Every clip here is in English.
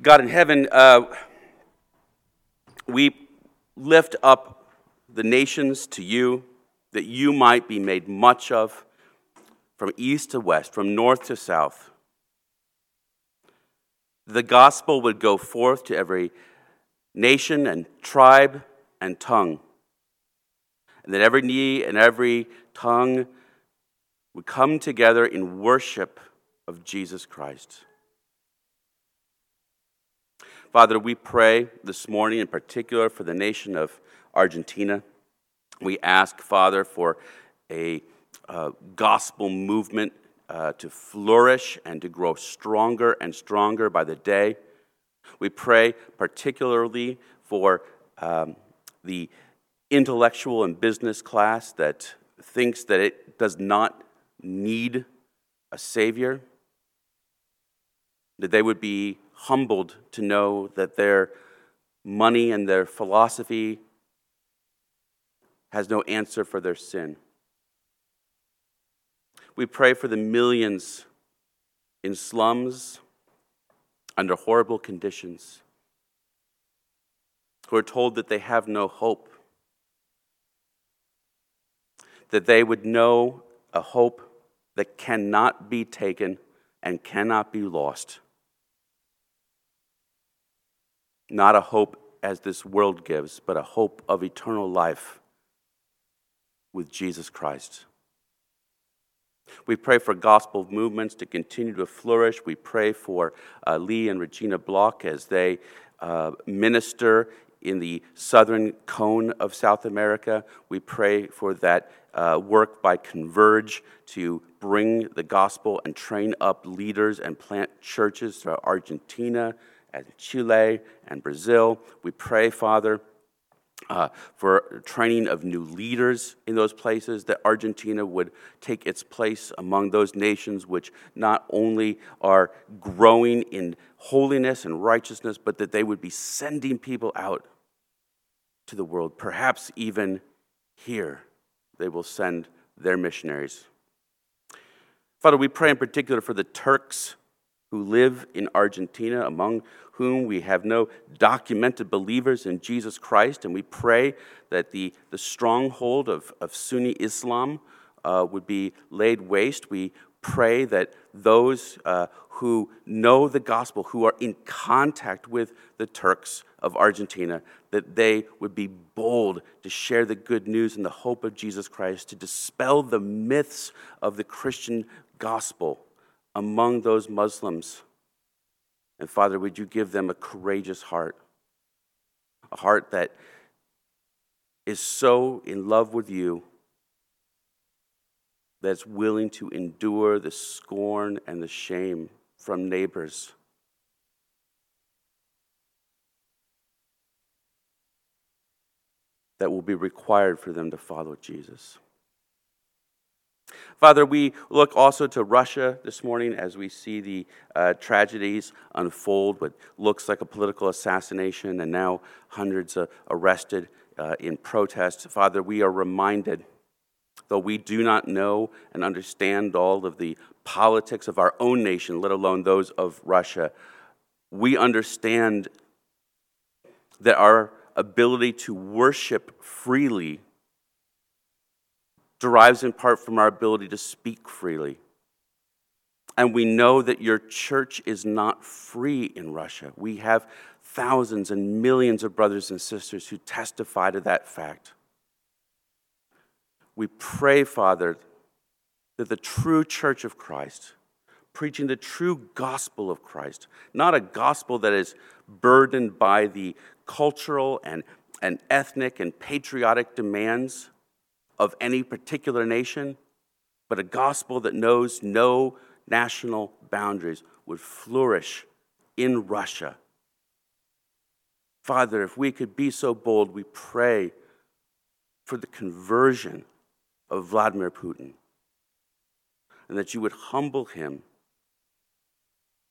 God in heaven, uh, we lift up the nations to you that you might be made much of from east to west, from north to south. The gospel would go forth to every nation and tribe and tongue, and that every knee and every tongue would come together in worship of Jesus Christ. Father, we pray this morning in particular for the nation of Argentina. We ask, Father, for a uh, gospel movement uh, to flourish and to grow stronger and stronger by the day. We pray particularly for um, the intellectual and business class that thinks that it does not need a Savior, that they would be humbled to know that their money and their philosophy has no answer for their sin. We pray for the millions in slums under horrible conditions who are told that they have no hope, that they would know a hope that cannot be taken and cannot be lost. Not a hope as this world gives, but a hope of eternal life with Jesus Christ. We pray for gospel movements to continue to flourish. We pray for uh, Lee and Regina Block as they uh, minister in the southern cone of South America. We pray for that uh, work by Converge to bring the gospel and train up leaders and plant churches throughout Argentina and Chile and Brazil. We pray, Father, uh, for training of new leaders in those places, that Argentina would take its place among those nations which not only are growing in holiness and righteousness, but that they would be sending people out to the world. Perhaps even here, they will send their missionaries. Father, we pray in particular for the Turks who live in Argentina, among whom we have no documented believers in Jesus Christ, and we pray that the, the stronghold of, of Sunni Islam uh, would be laid waste. We pray that those uh, who know the gospel, who are in contact with the Turks of Argentina, that they would be bold to share the good news and the hope of Jesus Christ, to dispel the myths of the Christian gospel among those Muslims. And Father, would you give them a courageous heart, a heart that is so in love with you that's willing to endure the scorn and the shame from neighbors. That will be required for them to follow Jesus. Father, we look also to Russia this morning as we see the uh, tragedies unfold, what looks like a political assassination, and now hundreds uh, arrested uh, in protest. Father, we are reminded, though we do not know and understand all of the politics of our own nation, let alone those of Russia, we understand that our ability to worship freely derives in part from our ability to speak freely. And we know that your church is not free in Russia. We have thousands and millions of brothers and sisters who testify to that fact. We pray, Father, that the true church of Christ, preaching the true gospel of Christ, not a gospel that is burdened by the cultural and, and ethnic and patriotic demands of any particular nation, but a gospel that knows no national boundaries would flourish in Russia. Father, if we could be so bold, we pray for the conversion of Vladimir Putin and that you would humble him,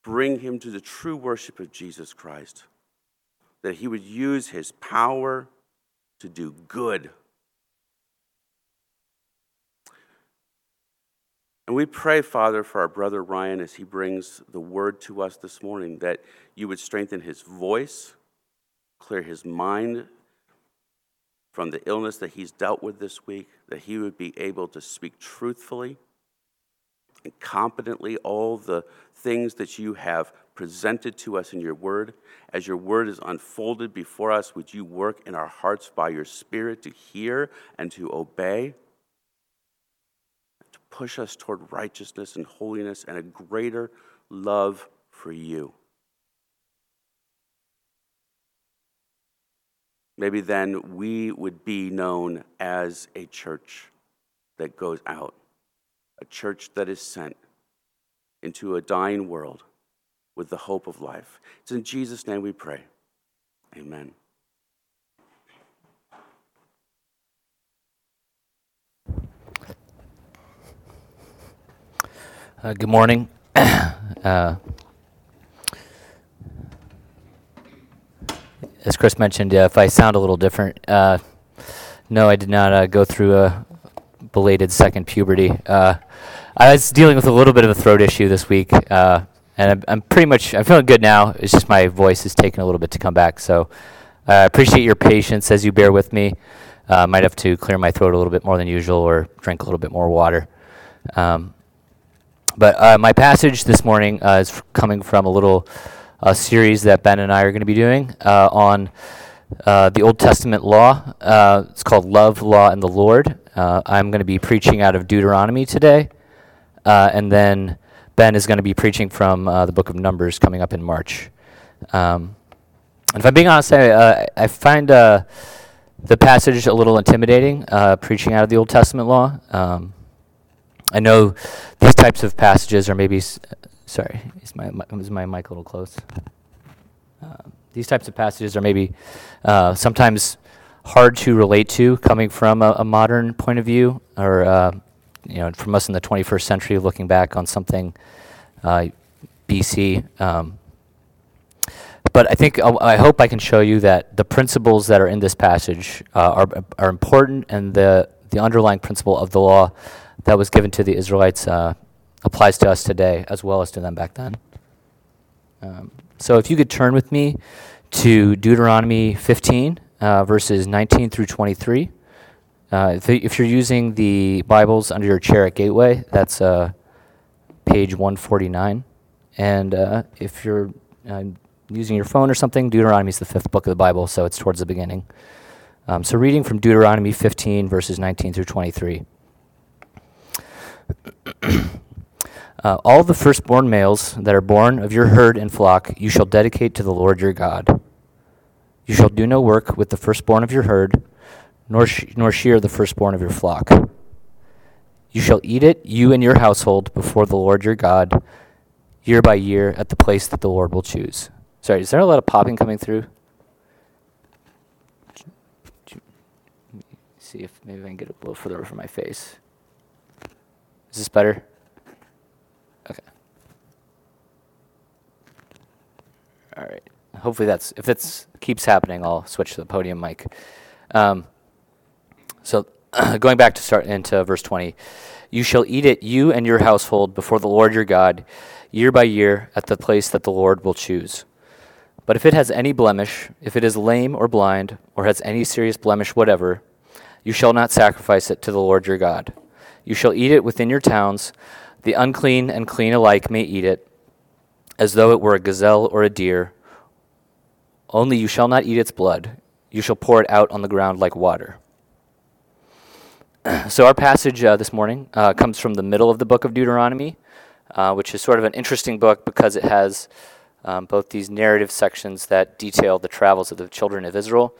bring him to the true worship of Jesus Christ, that he would use his power to do good And we pray, Father, for our brother Ryan as he brings the word to us this morning, that you would strengthen his voice, clear his mind from the illness that he's dealt with this week, that he would be able to speak truthfully and competently all the things that you have presented to us in your word. As your word is unfolded before us, would you work in our hearts by your Spirit to hear and to obey? Push us toward righteousness and holiness and a greater love for you. Maybe then we would be known as a church that goes out, a church that is sent into a dying world with the hope of life. It's in Jesus' name we pray. Amen. Uh, good morning. uh, as Chris mentioned, uh, if I sound a little different, uh, no, I did not uh, go through a belated second puberty. Uh, I was dealing with a little bit of a throat issue this week, and I'm, I'm, pretty much I'm feeling good now. It's just my voice is taking a little bit to come back. So I appreciate your patience as you bear with me. I might have to clear my throat a little bit more than usual or drink a little bit more water. Um, but uh, my passage this morning uh, is coming from a little uh, series that Ben and I are going to be doing uh, on uh, the Old Testament law. Uh, it's called Love, Law, and the Lord. I'm going to be preaching out of Deuteronomy today. and then Ben is going to be preaching from the book of Numbers coming up in March. Um, and if I'm being honest, I, I find the passage a little intimidating, preaching out of the Old Testament law. Um, I know these types of passages are maybe, sorry, is my, is my mic a little close? Uh, these types of passages are maybe uh, sometimes hard to relate to coming from a, a modern point of view or, uh, you know, from us in the 21st century looking back on something uh, BC. Um, but I think uh, I hope I can show you that the principles that are in this passage uh, are, are important and the, the underlying principle of the law that was given to the Israelites uh, applies to us today as well as to them back then. Um, so if you could turn with me to Deuteronomy 15, uh, verses 19 through 23. Uh, if, if, you're using the Bibles under your chair at Gateway, that's uh, page 149. And uh, if you're uh, using your phone or something, Deuteronomy is the fifth book of the Bible, so it's towards the beginning. Um, so reading from Deuteronomy 15, verses 19 through 23. uh, all the firstborn males that are born of your herd and flock you shall dedicate to the Lord your God. You shall do no work with the firstborn of your herd, nor, sh- nor shear the firstborn of your flock. You shall eat it, you and your household, before the Lord your God, year by year, at the place that the Lord will choose. Sorry, is there a lot of popping coming through? See if maybe I can get a little further from my face. Is this better? Okay. All right. Hopefully that's if it keeps happening, I'll switch to the podium mic. Um, so going back to start into verse 20, you shall eat it, you and your household, before the Lord your God, year by year, at the place that the Lord will choose. But if it has any blemish, if it is lame or blind, or has any serious blemish whatever, you shall not sacrifice it to the Lord your God. You shall eat it within your towns. The unclean and clean alike may eat it, as though it were a gazelle or a deer. Only you shall not eat its blood. You shall pour it out on the ground like water. so, our passage uh, this morning uh, comes from the middle of the book of Deuteronomy, uh, which is sort of an interesting book because it has um, both these narrative sections that detail the travels of the children of Israel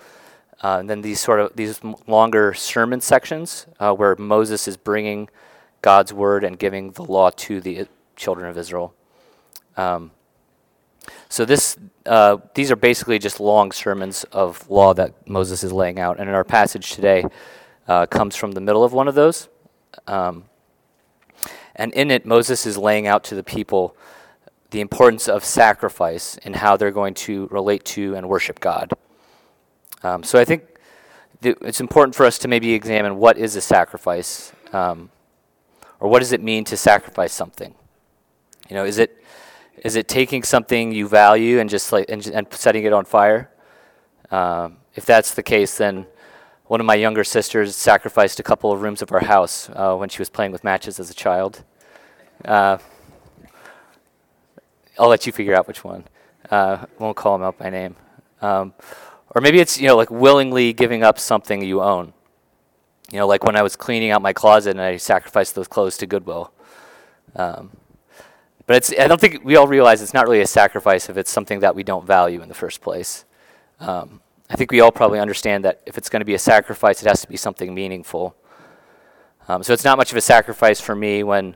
uh, and then these sort of these longer sermon sections uh, where Moses is bringing God's word and giving the law to the children of Israel. Um, so this uh, these are basically just long sermons of law that Moses is laying out, and in our passage today uh, comes from the middle of one of those. Um, and in it, Moses is laying out to the people the importance of sacrifice and how they're going to relate to and worship God. Um, so I think th- it's important for us to maybe examine what is a sacrifice, um, or what does it mean to sacrifice something? You know, is it is it taking something you value and just like and, and setting it on fire? Um, if that's the case, then one of my younger sisters sacrificed a couple of rooms of our house uh, when she was playing with matches as a child. Uh, I'll let you figure out which one. Uh, won't call him out by name. Um, or maybe it's you know like willingly giving up something you own. You know, like when I was cleaning out my closet and I sacrificed those clothes to Goodwill. Um, but it's, I don't think we all realize it's not really a sacrifice if it's something that we don't value in the first place. Um, I think we all probably understand that if it's going to be a sacrifice, it has to be something meaningful. Um, so it's not much of a sacrifice for me when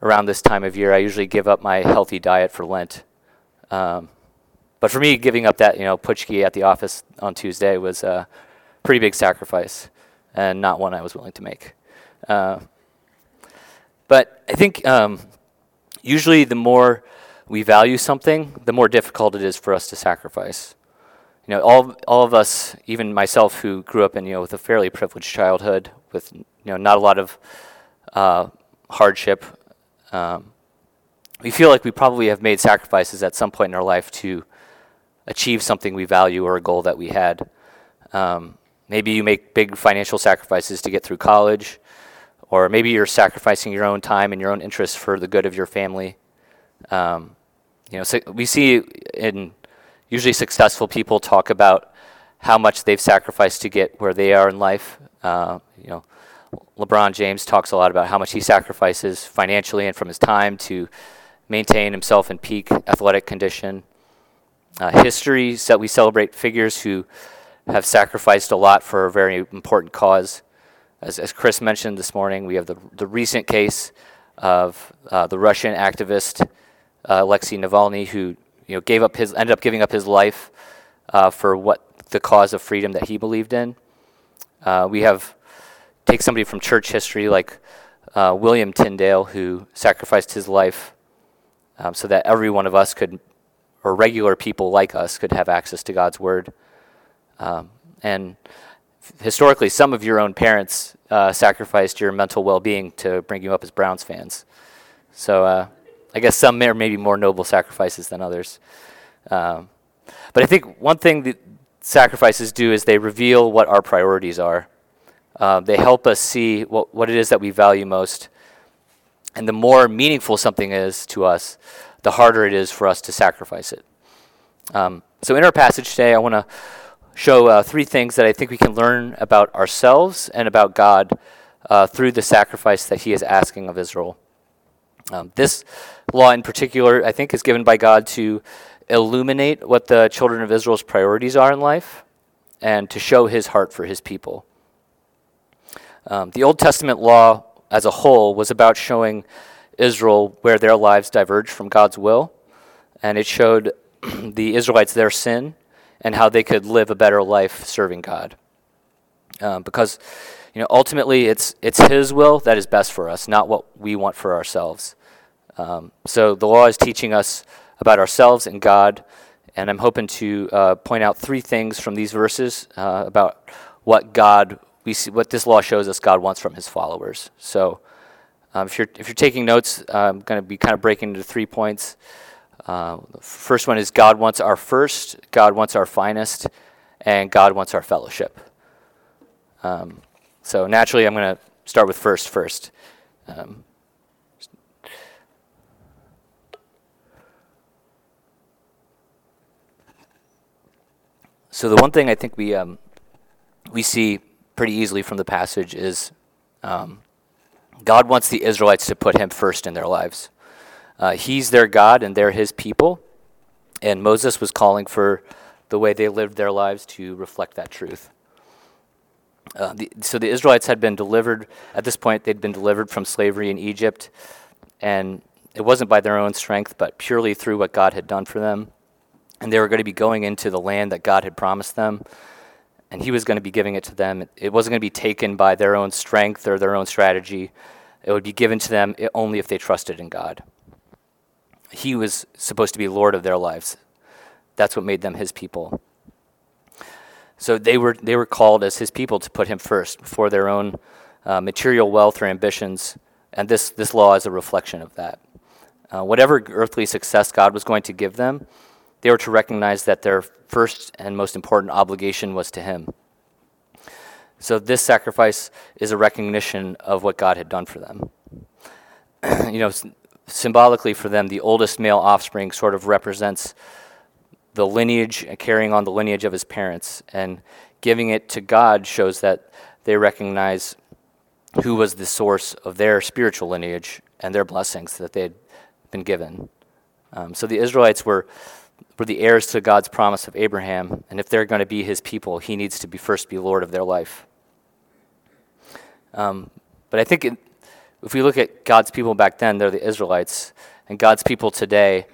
around this time of year I usually give up my healthy diet for Lent. Um, but for me, giving up that you know paczki at the office on Tuesday was a pretty big sacrifice, and not one I was willing to make. Uh, but I think um, usually the more we value something, the more difficult it is for us to sacrifice. You know, all all of us, even myself, who grew up in you know with a fairly privileged childhood, with you know not a lot of uh, hardship, um, we feel like we probably have made sacrifices at some point in our life to achieve something we value or a goal that we had. Um, maybe you make big financial sacrifices to get through college, or maybe you're sacrificing your own time and your own interests for the good of your family. Um, you know, so we see in usually successful people talk about how much they've sacrificed to get where they are in life. Uh, you know, LeBron James talks a lot about how much he sacrifices financially and from his time to maintain himself in peak athletic condition. Uh, histories that we celebrate figures who have sacrificed a lot for a very important cause. As, as Chris mentioned this morning, we have the, the recent case of uh, the Russian activist uh, Alexei Navalny, who you know gave up his ended up giving up his life uh, for what the cause of freedom that he believed in. Uh, we have take somebody from church history like uh, William Tyndale, who sacrificed his life um, so that every one of us could, or regular people like us, could have access to God's Word. Um, and historically, some of your own parents uh, sacrificed your mental well being to bring you up as Browns fans. So uh, I guess some may maybe more noble sacrifices than others. Um, but I think one thing that sacrifices do is they reveal what our priorities are. Uh, they help us see what, what it is that we value most and the more meaningful something is to us, the harder it is for us to sacrifice it. Um, so, in our passage today, I want to show uh, three things that I think we can learn about ourselves and about God uh, through the sacrifice that He is asking of Israel. Um, this law, in particular, I think is given by God to illuminate what the children of Israel's priorities are in life and to show His heart for His people. Um, the Old Testament law as a whole was about showing Israel where their lives diverged from God's will, and it showed the Israelites their sin and how they could live a better life serving God. Um, because you know ultimately it's it's His will that is best for us, not what we want for ourselves. Um, so the law is teaching us about ourselves and God, and I'm hoping to uh, point out three things from these verses uh, about what God we see what this law shows us God wants from His followers. So, um, if you're if you're taking notes, I'm going to be kind of breaking into three points. Uh, first one is God wants our first, God wants our finest, and God wants our fellowship. Um, so naturally, I'm going to start with first first. Um, so the one thing I think we um, we see pretty easily from the passage is um, God wants the Israelites to put him first in their lives. Uh, he's their God and they're his people. And Moses was calling for the way they lived their lives to reflect that truth. Uh, the, so the Israelites had been delivered, at this point, they'd been delivered from slavery in Egypt. And it wasn't by their own strength, but purely through what God had done for them. And they were going to be going into the land that God had promised them and he was going to be giving it to them. It wasn't going to be taken by their own strength or their own strategy. It would be given to them only if they trusted in God. He was supposed to be Lord of their lives. That's what made them his people. So they were, they were called as his people to put him first before their own uh, material wealth or ambitions And this, this law is a reflection of that. Uh, whatever earthly success God was going to give them, they were to recognize that their first and most important obligation was to Him. So this sacrifice is a recognition of what God had done for them. you know, symbolically for them, the oldest male offspring sort of represents the lineage, carrying on the lineage of his parents, and giving it to God shows that they recognize who was the source of their spiritual lineage and their blessings that they had been given. Um, so the Israelites were were the heirs to God's promise of Abraham, and if they're going to be His people, He needs to be first be Lord of their life. Um, but I think it, if we look at God's people back then, they're the Israelites, and God's people today,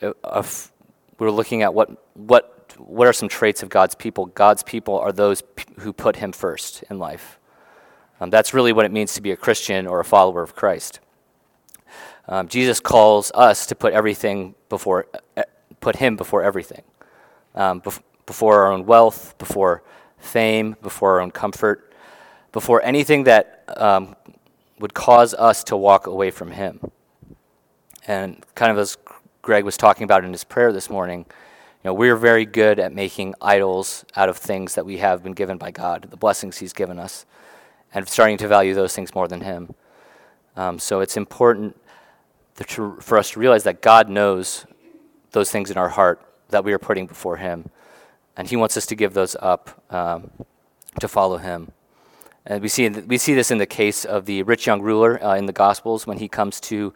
uh, we're looking at what what what are some traits of God's people? God's people are those who put Him first in life. Um, that's really what it means to be a Christian or a follower of Christ. Um, Jesus calls us to put everything before, uh, put Him before everything, um, bef- before our own wealth, before fame, before our own comfort, before anything that um, would cause us to walk away from Him. And kind of as Greg was talking about in his prayer this morning, you know, we're very good at making idols out of things that we have been given by God, the blessings He's given us, and starting to value those things more than Him. Um, so it's important to, for us to realize that God knows those things in our heart that we are putting before Him, and He wants us to give those up um, to follow Him. And we see, we see this in the case of the rich young ruler uh, in the Gospels when he comes to,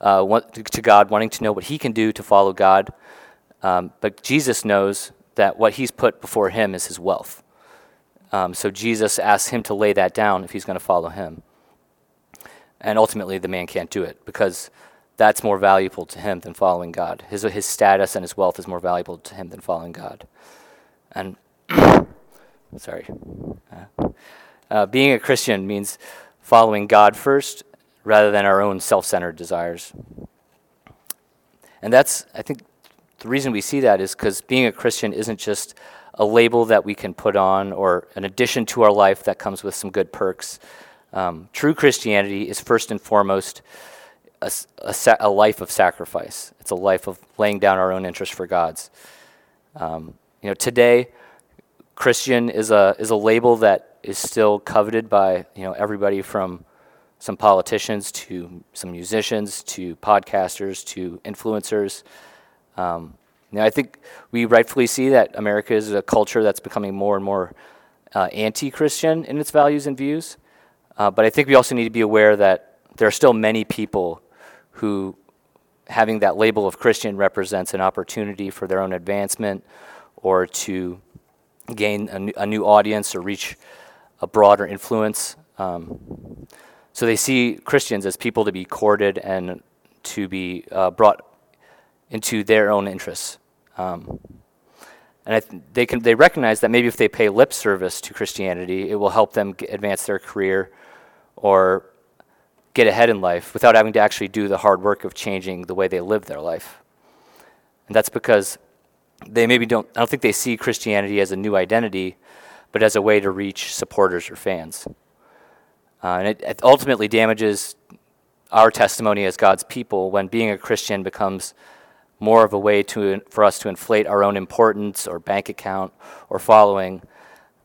uh, want, to God wanting to know what he can do to follow God. Um, but Jesus knows that what he's put before him is his wealth. Um, so Jesus asks him to lay that down if he's going to follow him. And ultimately, the man can't do it because that's more valuable to him than following God. His, his status and his wealth is more valuable to him than following God. And, sorry. Uh, uh, being a Christian means following God first rather than our own self centered desires. And that's, I think, the reason we see that is because being a Christian isn't just a label that we can put on or an addition to our life that comes with some good perks. Um, true Christianity is first and foremost a, a, a, life of sacrifice. It's a life of laying down our own interests for God's. Um, you know, today, Christian is a is a label that is still coveted by you know everybody from some politicians to some musicians to podcasters to influencers. Um, you know, I think we rightfully see that America is a culture that's becoming more and more uh, anti-Christian in its values and views. Uh, but I think we also need to be aware that there are still many people who having that label of Christian represents an opportunity for their own advancement or to gain a new, a new audience or reach a broader influence. Um, so they see Christians as people to be courted and to be uh, brought into their own interests. Um, and th- they can they recognize that maybe if they pay lip service to Christianity, it will help them g- advance their career or get ahead in life without having to actually do the hard work of changing the way they live their life. And that's because they maybe don't I don't think they see Christianity as a new identity, but as a way to reach supporters or fans. Uh, and it, it ultimately damages our testimony as God's people when being a Christian becomes more of a way to, for us to inflate our own importance or bank account or following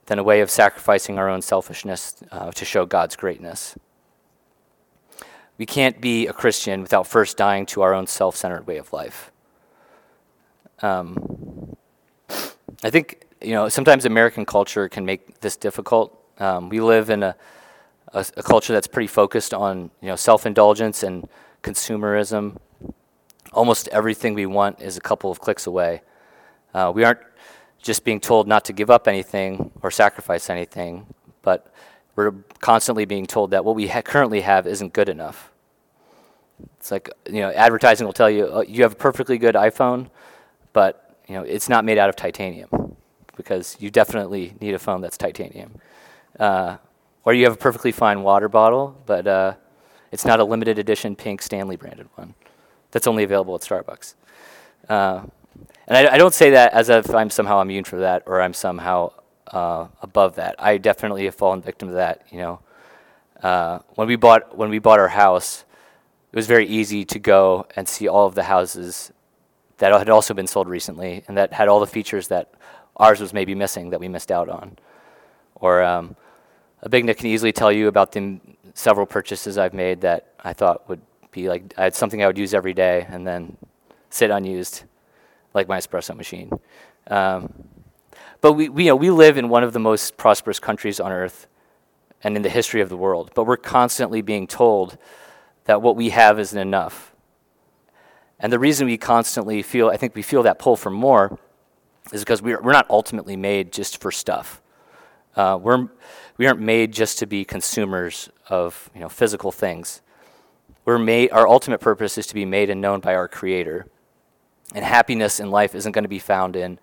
than a way of sacrificing our own selfishness uh, to show God's greatness. We can't be a Christian without first dying to our own self centered way of life. Um, I think, you know, sometimes American culture can make this difficult. Um, we live in a, a, a culture that's pretty focused on, you know, self indulgence and consumerism almost everything we want is a couple of clicks away. Uh, we aren't just being told not to give up anything or sacrifice anything, but we're constantly being told that what we ha- currently have isn't good enough. It's like you know, advertising will tell you oh, you have a perfectly good iPhone, but you know it's not made out of titanium because you definitely need a phone that's titanium. Uh, or you have a perfectly fine water bottle, but uh, it's not a limited edition pink Stanley branded one that's only available at Starbucks. Uh, and I, I, don't say that as if I'm somehow immune from that or I'm somehow uh, above that. I definitely have fallen victim to that. You know, Uh, when we bought when we bought our house, it was very easy to go and see all of the houses that had also been sold recently and that had all the features that ours was maybe missing that we missed out on. Or um, a big Nick can easily tell you about the several purchases I've made that I thought would be like I had something I would use every day and then sit unused, like my espresso machine. Um, but we, we, you know, we live in one of the most prosperous countries on earth and in the history of the world, but we're constantly being told that what we have isn't enough. And the reason we constantly feel, I think we feel that pull for more, is because we're, we're not ultimately made just for stuff. Uh, we're, we aren't made just to be consumers of you know, physical things. We're made, our ultimate purpose is to be made and known by our Creator. And happiness in life isn't going to be found in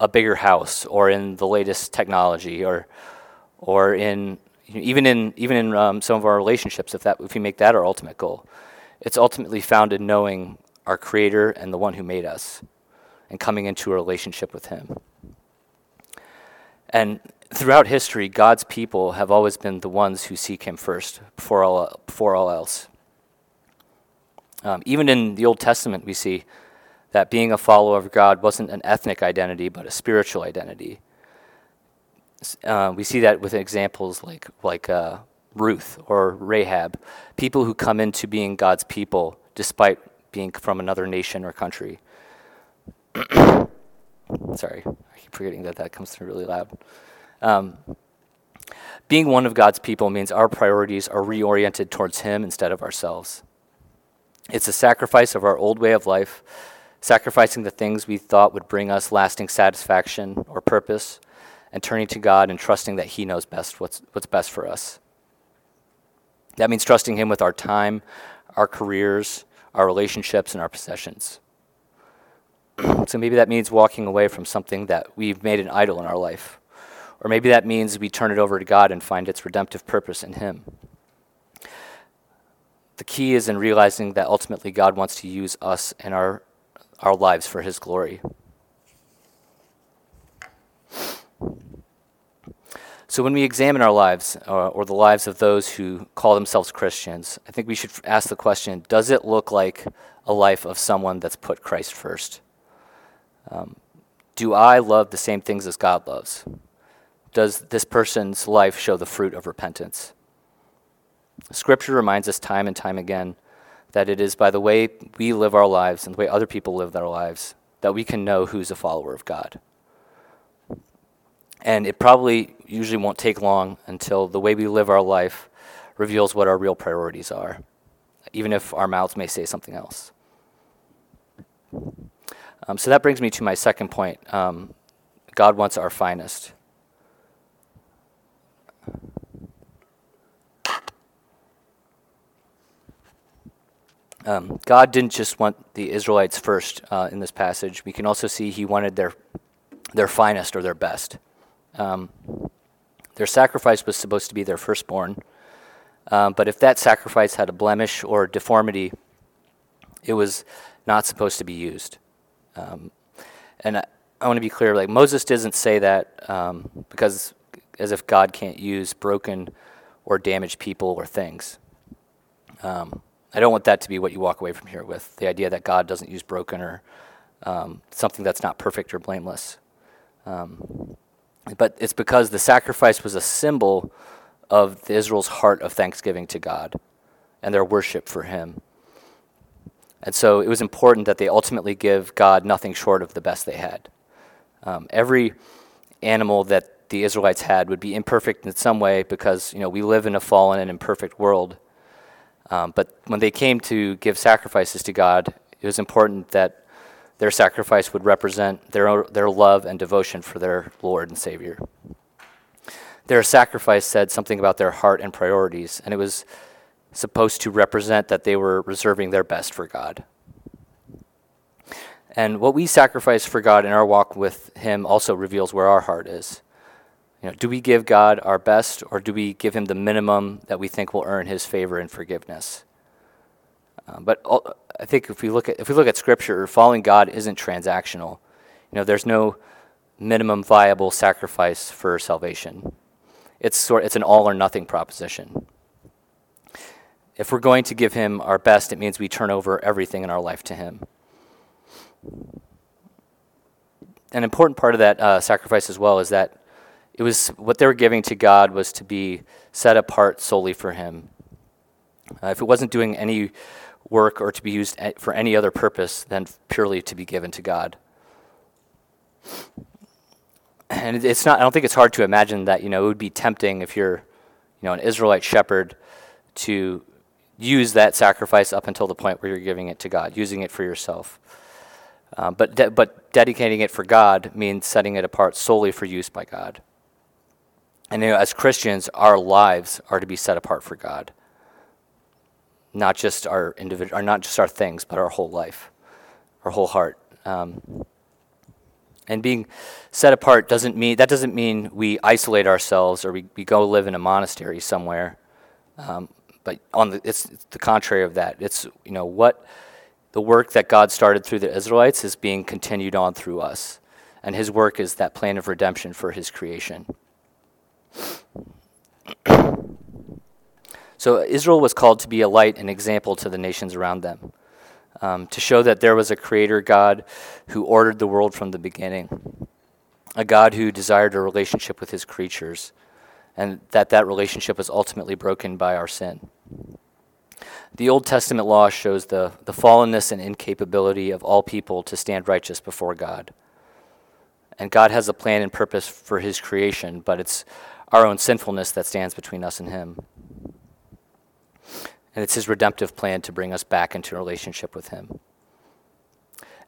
a bigger house or in the latest technology or, or in even in even in um, some of our relationships, if that if we make that our ultimate goal, it's ultimately found in knowing our Creator and the one who made us, and coming into a relationship with Him. And throughout history, God's people have always been the ones who seek Him first before all before all else. Um, even in the Old Testament, we see that being a follower of God wasn't an ethnic identity, but a spiritual identity uh, we see that with examples like like uh, Ruth or Rahab, people who come into being God's people despite being from another nation or country. Sorry, I keep forgetting that that comes through really loud. Um, being one of God's people means our priorities are reoriented towards Him instead of ourselves. It's a sacrifice of our old way of life, sacrificing the things we thought would bring us lasting satisfaction or purpose and turning to God and trusting that He knows best what's, what's best for us. That means trusting Him with our time, our careers, our relationships, and our possessions. so maybe that means walking away from something that we've made an idol in our life. Or maybe that means we turn it over to God and find its redemptive purpose in Him. The key is in realizing that ultimately God wants to use us and our, our lives for His glory. So, when we examine our lives or, or, the lives of those who call themselves Christians, I think we should ask the question Does it look like a life of someone that's put Christ first? Um, do I love the same things as God loves? Does this person's life show the fruit of repentance? Scripture reminds us time and time again that it is by the way we live our lives and the way other people live their lives that we can know who's a follower of God. And it probably usually won't take long until the way we live our life reveals what our real priorities are, even if our mouths may say something else. Um, so that brings me to my second point um, God wants our finest. Um, God didn't just want the Israelites first uh, in this passage. We can also see He wanted their their finest or their best. Um, their sacrifice was supposed to be their firstborn, um, but if that sacrifice had a blemish or deformity, it was not supposed to be used. Um, and I, I want to be clear: like Moses doesn't say that um, because, as if God can't use broken or damaged people or things. Um, I don't want that to be what you walk away from here with the idea that God doesn't use broken or um, something that's not perfect or blameless. Um, but it's because the sacrifice was a symbol of Israel's heart of thanksgiving to God and their worship for Him. And so it was important that they ultimately give God nothing short of the best they had. Um, every animal that the Israelites had would be imperfect in some way because you know we live in a fallen and imperfect world. Um, but when they came to give sacrifices to God, it was important that their sacrifice would represent their, their love and devotion for their Lord and Savior. Their sacrifice said something about their heart and priorities, and it was supposed to represent that they were reserving their best for God. And what we sacrifice for God in our walk with Him also reveals where our heart is. You know, do we give God our best, or do we give Him the minimum that we think will earn His favor and forgiveness? Um, but I think if we look at if we look at Scripture, following God isn't transactional. You know, there's no minimum viable sacrifice for salvation. It's sort it's an all or nothing proposition. if we're going to give Him our best, it means we turn over everything in our life to Him. An important part of that uh, sacrifice as well is that it was what they were giving to God was to be set apart solely for Him. Uh, if it wasn't doing any work or to be used for any other purpose than purely to be given to God. And it's not, I don't think it's hard to imagine that, you know, it would be tempting if you're, you know, an Israelite shepherd to use that sacrifice up until the point where you're giving it to God, using it for yourself. Um, but, de- but dedicating it for God means setting it apart solely for use by God. And you know, as Christians, our lives are to be set apart for God not just our individual, not just our things, but our whole life, our whole heart. Um, and being set apart doesn't mean that doesn't mean we isolate ourselves or we, we go live in a monastery somewhere. Um, but on the, it's, it's the contrary of that. It's you know what the work that God started through the Israelites is being continued on through us, and His work is that plan of redemption for His creation. So Israel was called to be a light and example to the nations around them, um, to show that there was a creator God who ordered the world from the beginning, a God who desired a relationship with his creatures, and that that relationship was ultimately broken by our sin. The Old Testament law shows the, the fallenness and incapability of all people to stand righteous before God. And God has a plan and purpose for his creation, but it's our own sinfulness that stands between us and him. And it's his redemptive plan to bring us back into a relationship with him.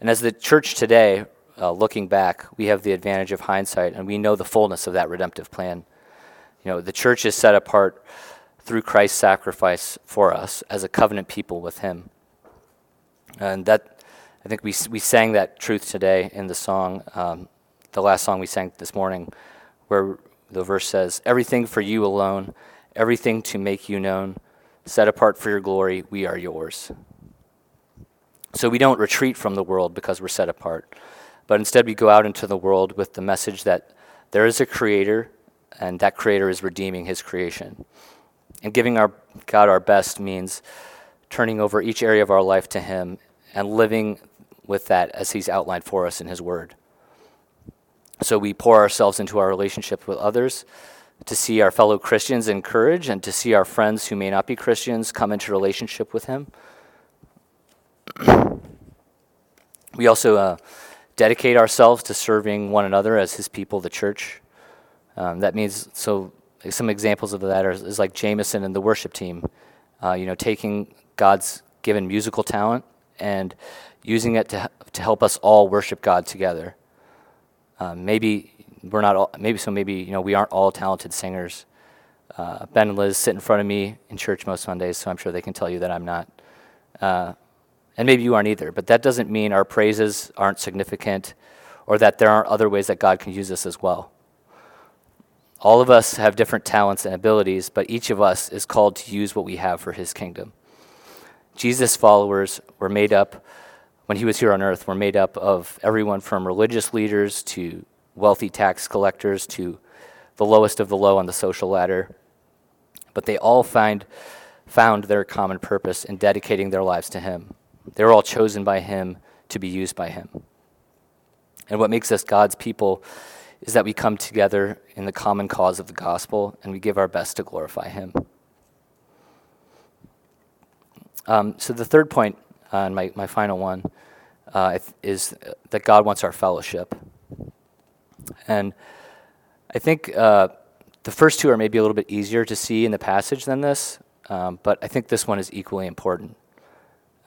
And as the church today, uh, looking back, we have the advantage of hindsight and we know the fullness of that redemptive plan. You know, the church is set apart through Christ's sacrifice for us as a covenant people with him. And that, I think we, we sang that truth today in the song, um, the last song we sang this morning, where the verse says, Everything for you alone, everything to make you known set apart for your glory, we are yours. So we don't retreat from the world because we're set apart, but instead we go out into the world with the message that there is a creator and that creator is redeeming his creation. And giving our God our best means turning over each area of our life to him and living with that as he's outlined for us in his word. So we pour ourselves into our relationship with others to see our fellow Christians encourage and to see our friends who may not be Christians come into relationship with Him. we also uh, dedicate ourselves to serving one another as His people, the church. Um, that means, so some examples of that are, is like Jameson and the worship team, uh, you know, taking God's given musical talent and using it to, to help us all worship God together. Um, maybe we're not all, maybe so maybe you know we aren't all talented singers. Uh, ben and Liz sit in front of me in church most Sundays, so I'm sure they can tell you that I'm not. Uh, and maybe you aren't either, but that doesn't mean our praises aren't significant or that there aren't other ways that God can use us as well. All of us have different talents and abilities, but each of us is called to use what we have for his kingdom. Jesus' followers were made up, when he was here on earth, were made up of everyone from religious leaders to wealthy tax collectors to the lowest of the low on the social ladder. But they all find, found their common purpose in dedicating their lives to Him. They were all chosen by Him to be used by Him. And what makes us God's people is that we come together in the common cause of the gospel and we give our best to glorify Him. Um, so, the third point, uh, and my, my final one, uh, is that God wants our fellowship. And I think uh, the first two are maybe a little bit easier to see in the passage than this, um, but I think this one is equally important.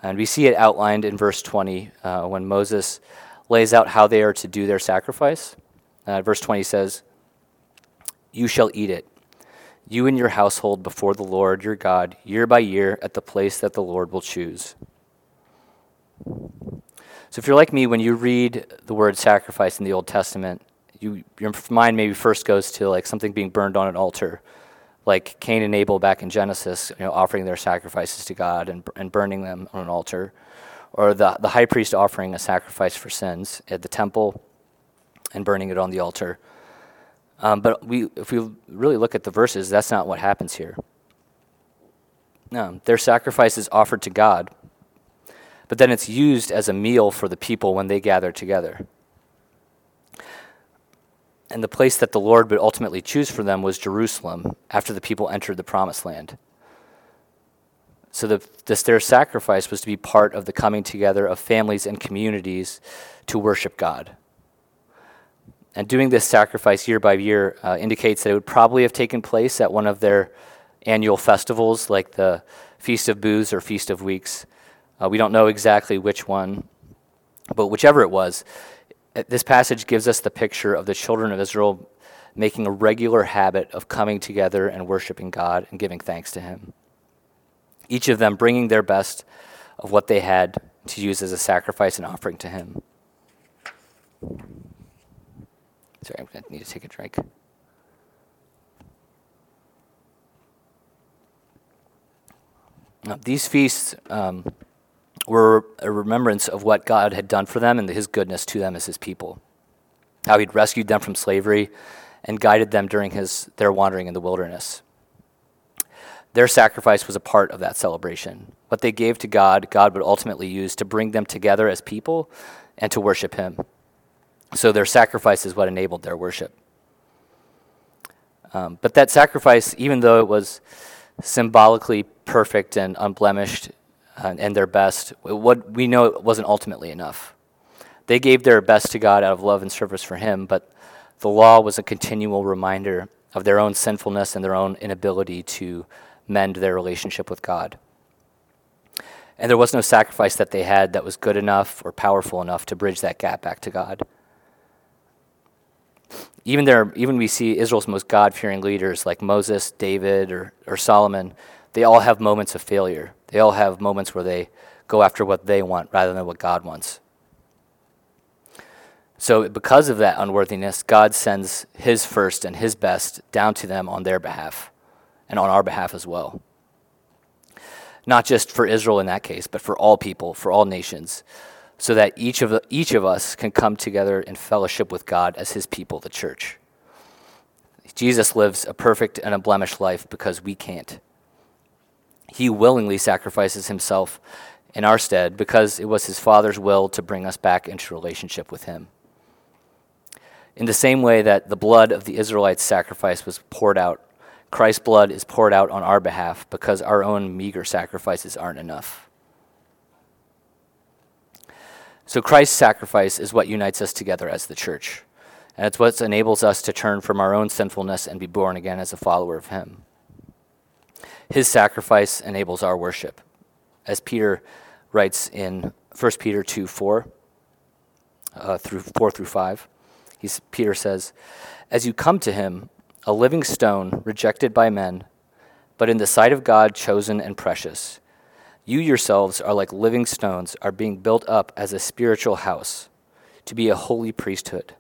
And we see it outlined in verse 20 uh, when Moses lays out how they are to do their sacrifice. Uh, verse 20 says, You shall eat it, you and your household before the Lord your God, year by year at the place that the Lord will choose. So if you're like me, when you read the word sacrifice in the Old Testament, you, your mind maybe first goes to like something being burned on an altar, like Cain and Abel back in Genesis, you know, offering their sacrifices to God and, and burning them on an altar, or the, the high priest offering a sacrifice for sins at the temple and burning it on the altar. Um, but we, if we really look at the verses, that's not what happens here. Um, their sacrifice is offered to God, but then it's used as a meal for the people when they gather together. And the place that the Lord would ultimately choose for them was Jerusalem after the people entered the promised land. So the, this, their sacrifice was to be part of the coming together of families and communities to worship God. And doing this sacrifice year by year uh, indicates that it would probably have taken place at one of their annual festivals, like the Feast of Booths or Feast of Weeks. Uh, we don't know exactly which one, but whichever it was, this passage gives us the picture of the children of Israel making a regular habit of coming together and worshiping God and giving thanks to Him each of them bringing their best of what they had to use as a sacrifice and offering to Him. Sorry, I'm going to need to take a drink. Now, these feasts um, were a remembrance of what God had done for them and His goodness to them as His people. How He'd rescued them from slavery and guided them during his, their wandering in the wilderness. Their sacrifice was a part of that celebration. What they gave to God, God would ultimately use to bring them together as people and to worship Him. So their sacrifice is what enabled their worship. Um, but that sacrifice, even though it was symbolically perfect and unblemished Uh, and their best, what we know wasn't ultimately enough. They gave their best to God out of love and service for Him, but the law was a continual reminder of their own sinfulness and their own inability to mend their relationship with God. And there was no sacrifice that they had that was good enough or powerful enough to bridge that gap back to God. Even there, even we see Israel's most God-fearing leaders like Moses, David, or, or Solomon, they all have moments of failure. They all have moments where they go after what they want rather than what God wants. So, because of that unworthiness, God sends His first and His best down to them on their behalf and on our behalf as well. Not just for Israel in that case, but for all people, for all nations, so that each of, each of us can come together in fellowship with God as his people, the church. Jesus lives a perfect and unblemished life because we can't. He willingly sacrifices himself in our stead because it was his Father's will to bring us back into relationship with him. In the same way that the blood of the Israelites' sacrifice was poured out Christ's blood is poured out on our behalf because our own meager sacrifices aren't enough. So, Christ's sacrifice is what unites us together as the church. And it's what enables us to turn from our own sinfulness and be born again as a follower of Him. His sacrifice enables our worship. As Peter writes in 1 Peter 2 4, uh, through 4 through 5, he's, Peter says, As you come to Him, a living stone rejected by men, but in the sight of God chosen and precious. You yourselves are like living stones, are being built up as a spiritual house, to be a holy priesthood,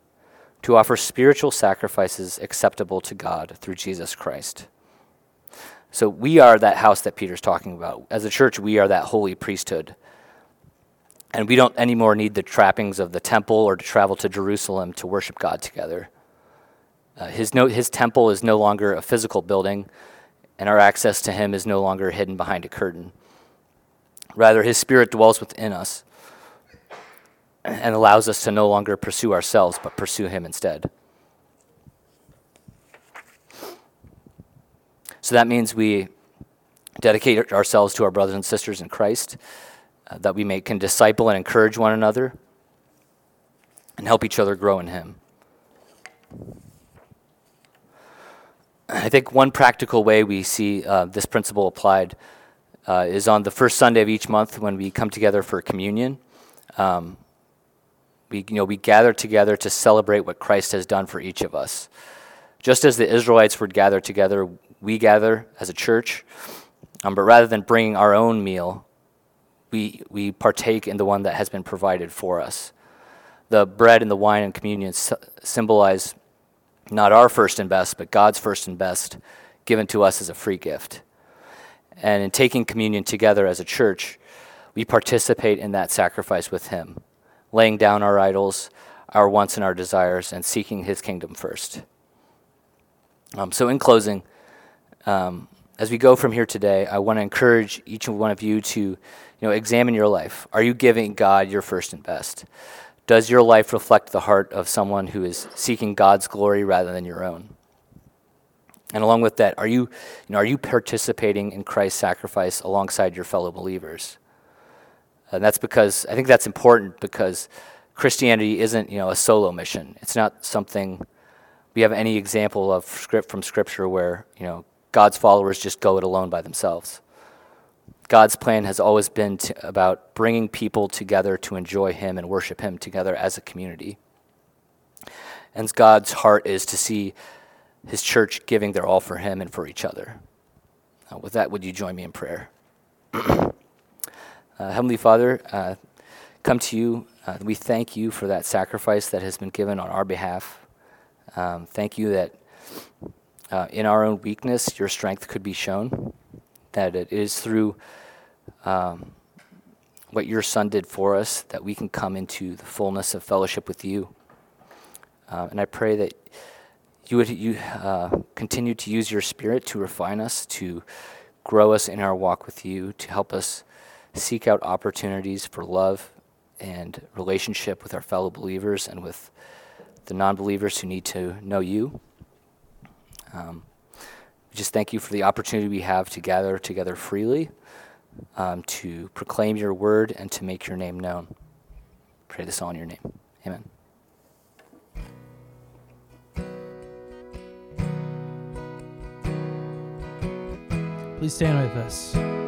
to offer spiritual sacrifices acceptable to God through Jesus Christ. So we are that house that Peter's talking about. As a church, we are that holy priesthood. And we don't anymore need the trappings of the temple or to travel to Jerusalem to worship God together. Uh, his, no, his temple is no longer a physical building, and our access to him is no longer hidden behind a curtain. Rather, his spirit dwells within us and allows us to no longer pursue ourselves, but pursue him instead. So that means we dedicate ourselves to our brothers and sisters in Christ, uh, that we may, can disciple and encourage one another and help each other grow in him. I think one practical way we see uh, this principle applied uh, is on the first Sunday of each month when we come together for communion. Um, we, you know, we gather together to celebrate what Christ has done for each of us. Just as the Israelites would gather together, we gather as a church, um, but rather than bringing our own meal, we, we partake in the one that has been provided for us. The bread and the wine and communion symbolize not our first and best, but God's first and best, given to us as a free gift. And in taking communion together as a church, we participate in that sacrifice with Him, laying down our idols, our wants, and our desires, and seeking His kingdom first. Um, so, in closing, um, as we go from here today, I want to encourage each one of you to, you know, examine your life. Are you giving God your first and best? Does your life reflect the heart of someone who is seeking God's glory rather than your own? And along with that, are you, you know, are you participating in Christ's sacrifice alongside your fellow believers? And that's because I think that's important because Christianity isn't, you know, a solo mission. It's not something we have any example of script from scripture where, you know, God's followers just go it alone by themselves. God's plan has always been to, about bringing people together to enjoy Him and worship Him together as a community. And God's heart is to see His church giving their all for Him and for each other. Uh, with that, would you join me in prayer? uh, Heavenly Father, uh, come to you. Uh, we thank you for that sacrifice that has been given on our behalf. Um, thank you that uh, in our own weakness, your strength could be shown. That it is through um, what your Son did for us that we can come into the fullness of fellowship with you. Uh, and I pray that you would you, uh, continue to use your Spirit to refine us, to grow us in our walk with you, to help us seek out opportunities for love and relationship with our fellow believers and with the non believers who need to know you. Um, just thank you for the opportunity we have to gather together freely, um, to proclaim your word, and to make your name known. Pray this all in your name. Amen. Please stand with us.